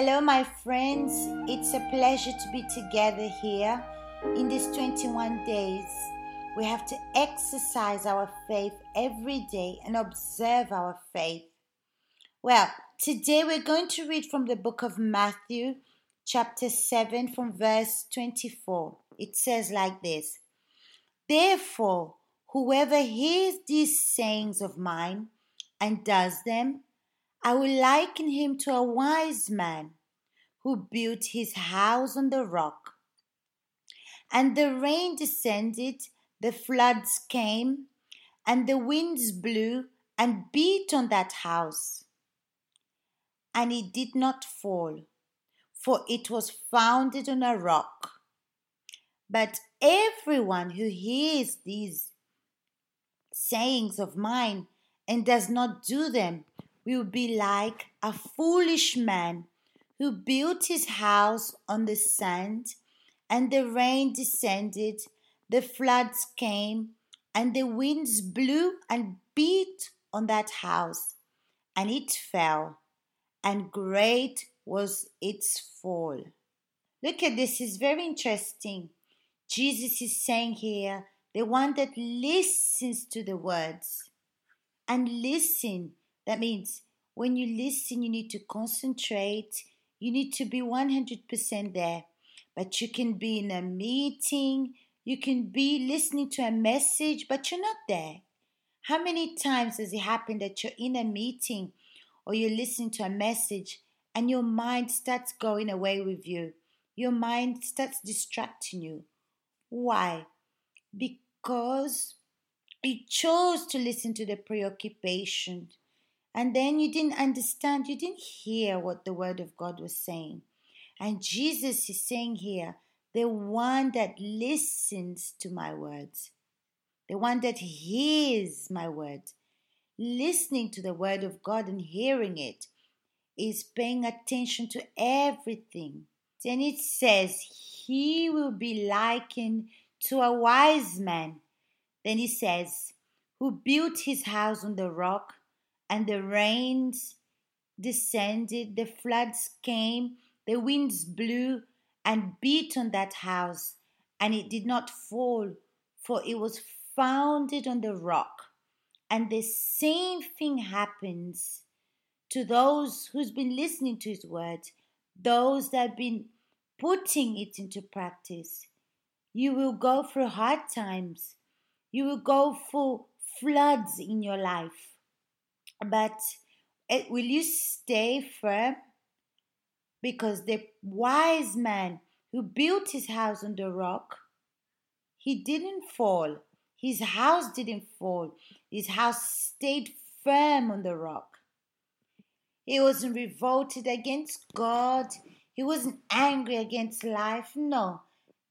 Hello, my friends. It's a pleasure to be together here in these 21 days. We have to exercise our faith every day and observe our faith. Well, today we're going to read from the book of Matthew, chapter 7, from verse 24. It says like this Therefore, whoever hears these sayings of mine and does them, I will liken him to a wise man who built his house on the rock. And the rain descended, the floods came, and the winds blew and beat on that house. And it did not fall, for it was founded on a rock. But everyone who hears these sayings of mine and does not do them will be like a foolish man who built his house on the sand, and the rain descended, the floods came, and the winds blew and beat on that house, and it fell, and great was its fall. Look at this, it's very interesting. Jesus is saying here, the one that listens to the words and listen that means when you listen, you need to concentrate, you need to be 100% there. But you can be in a meeting, you can be listening to a message, but you're not there. How many times has it happened that you're in a meeting or you're listening to a message and your mind starts going away with you? Your mind starts distracting you. Why? Because you chose to listen to the preoccupation and then you didn't understand, you didn't hear what the Word of God was saying. And Jesus is saying here, the one that listens to my words, the one that hears my words, listening to the Word of God and hearing it, is paying attention to everything. Then it says, He will be likened to a wise man. Then he says, Who built his house on the rock and the rains descended, the floods came, the winds blew and beat on that house, and it did not fall, for it was founded on the rock. And the same thing happens to those who's been listening to his words, those that have been putting it into practice. You will go through hard times. You will go through floods in your life. But it, will you stay firm? Because the wise man who built his house on the rock, he didn't fall. His house didn't fall. His house stayed firm on the rock. He wasn't revolted against God. He wasn't angry against life. No.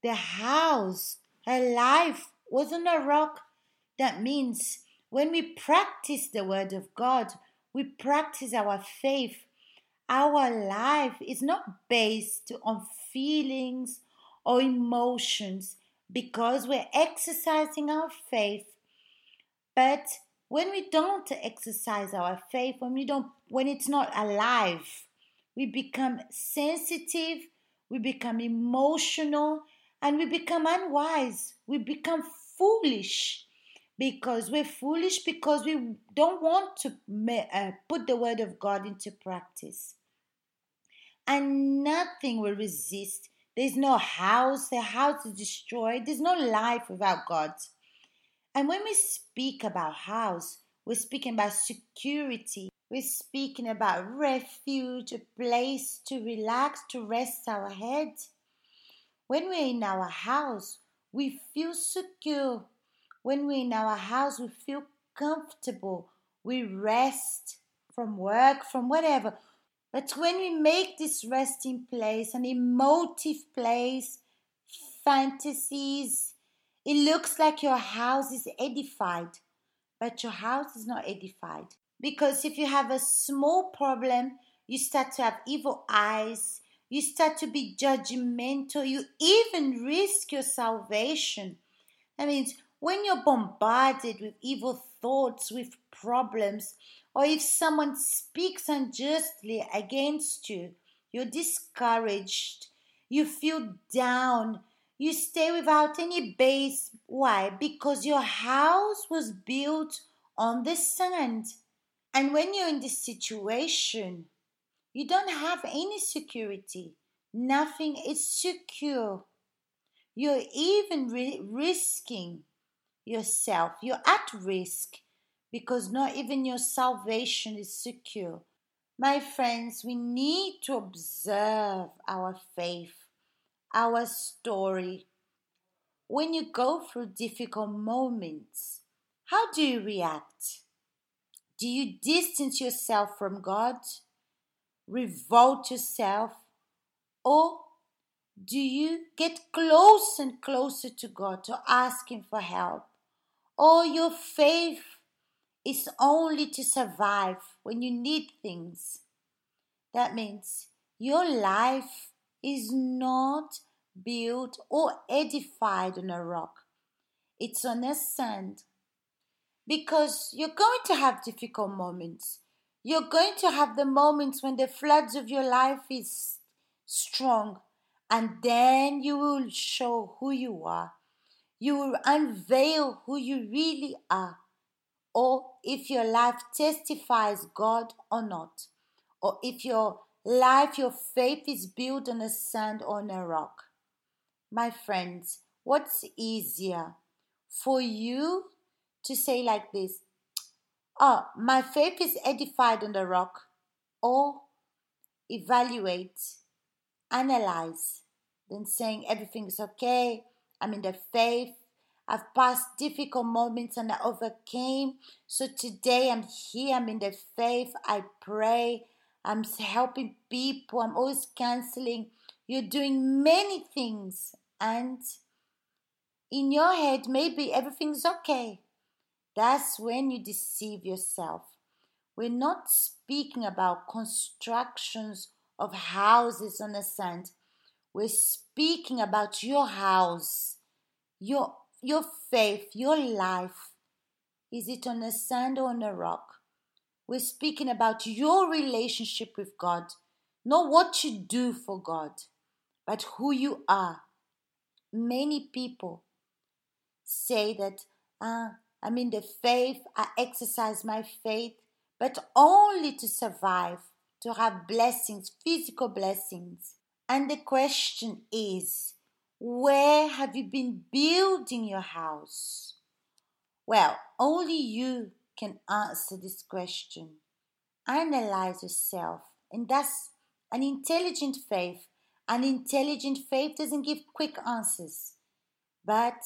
The house, her life was on a rock. That means when we practice the Word of God, we practice our faith. Our life is not based on feelings or emotions because we're exercising our faith. But when we don't exercise our faith, when we don't when it's not alive, we become sensitive, we become emotional, and we become unwise. We become foolish because we're foolish because we don't want to uh, put the word of God into practice. And nothing will resist. There's no house, the house is destroyed. There's no life without God. And when we speak about house, we're speaking about security. We're speaking about refuge, a place to relax, to rest our head. When we're in our house, we feel secure when we're in our house, we feel comfortable. We rest from work, from whatever. But when we make this resting place an emotive place, fantasies, it looks like your house is edified, but your house is not edified. Because if you have a small problem, you start to have evil eyes, you start to be judgmental, you even risk your salvation. That means when you're bombarded with evil thoughts, with problems, or if someone speaks unjustly against you, you're discouraged, you feel down, you stay without any base. Why? Because your house was built on the sand. And when you're in this situation, you don't have any security. Nothing is secure. You're even ri- risking yourself. You're at risk because not even your salvation is secure. My friends, we need to observe our faith, our story. When you go through difficult moments, how do you react? Do you distance yourself from God? Revolt yourself? Or do you get close and closer to God to ask Him for help? Or your faith is only to survive when you need things? That means your life is not built or edified on a rock, it's on a sand. Because you're going to have difficult moments. You're going to have the moments when the floods of your life is strong and then you will show who you are. You will unveil who you really are, or if your life testifies God or not, or if your life, your faith is built on a sand or on a rock. My friends, what's easier for you to say like this? Oh, my faith is edified on the rock, or evaluate analyze than saying everything is okay. I'm in the faith. I've passed difficult moments and I overcame. So today I'm here. I'm in the faith. I pray. I'm helping people. I'm always counseling. You're doing many things. And in your head, maybe everything's okay. That's when you deceive yourself. We're not speaking about constructions of houses on the sand. We're speaking about your house, your your faith, your life. Is it on a sand or on a rock? We're speaking about your relationship with God, not what you do for God, but who you are. Many people say that uh, I'm in the faith, I exercise my faith, but only to survive to have blessings, physical blessings. And the question is, where have you been building your house? Well, only you can answer this question. Analyze yourself, and that's an intelligent faith. An intelligent faith doesn't give quick answers, but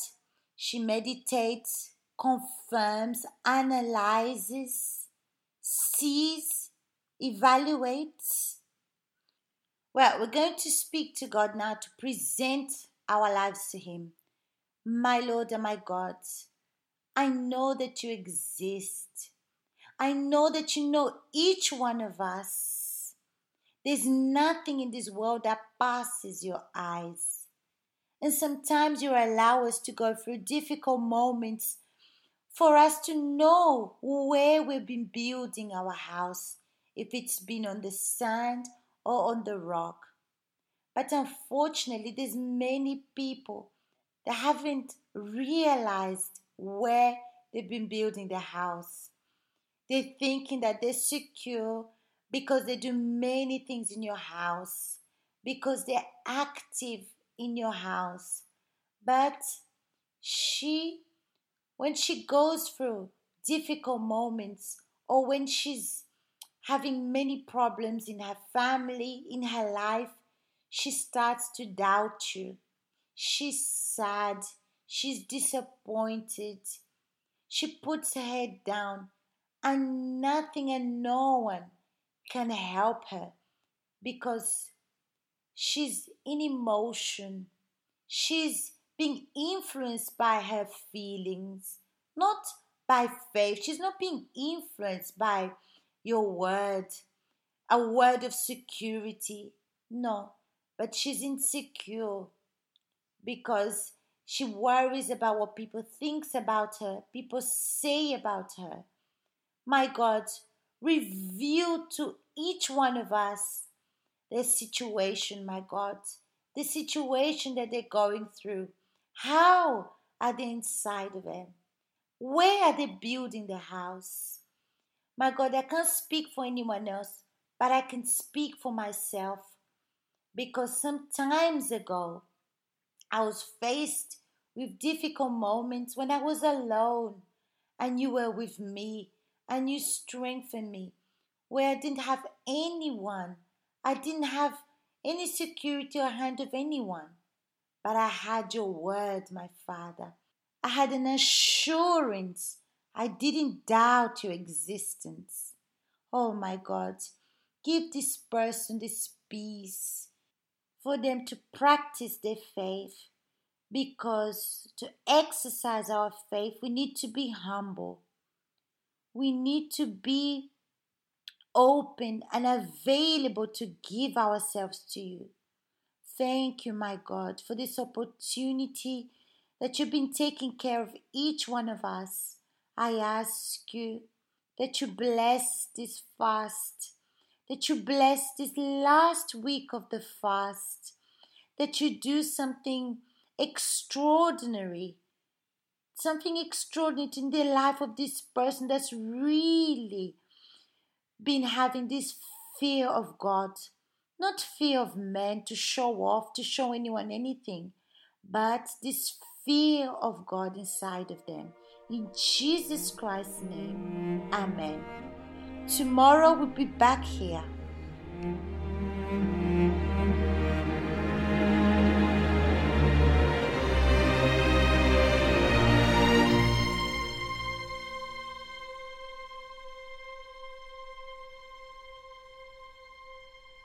she meditates, confirms, analyzes, sees, evaluate. Well, we're going to speak to God now to present our lives to Him. My Lord and my God, I know that you exist. I know that you know each one of us. There's nothing in this world that passes your eyes. And sometimes you allow us to go through difficult moments for us to know where we've been building our house if it's been on the sand or on the rock. But unfortunately, there's many people that haven't realized where they've been building their house. They're thinking that they're secure because they do many things in your house, because they're active in your house. But she, when she goes through difficult moments or when she's having many problems in her family, in her life, she starts to doubt you. She's sad. She's disappointed. She puts her head down, and nothing and no one can help her because she's in emotion. She's being influenced by her feelings, not by faith. She's not being influenced by your word, a word of security. No, but she's insecure because she worries about what people thinks about her, people say about her. My God, reveal to each one of us their situation, my God, the situation that they're going through. How are they inside of it? Where are they building the house? My God, I can't speak for anyone else, but I can speak for myself because some times ago I was faced with difficult moments when I was alone and you were with me and you strengthened me where I didn't have anyone. I didn't have any security or hand of anyone. But I had your word, my Father. I had an assurance. I didn't doubt your existence. Oh my God, give this person this peace for them to practice their faith because to exercise our faith, we need to be humble. We need to be open and available to give ourselves to you. Thank you, my God, for this opportunity that you've been taking care of each one of us. I ask you that you bless this fast, that you bless this last week of the fast, that you do something extraordinary, something extraordinary in the life of this person that's really been having this fear of God, not fear of men to show off, to show anyone anything, but this fear of God inside of them. In Jesus Christ's name, Amen. Tomorrow we'll be back here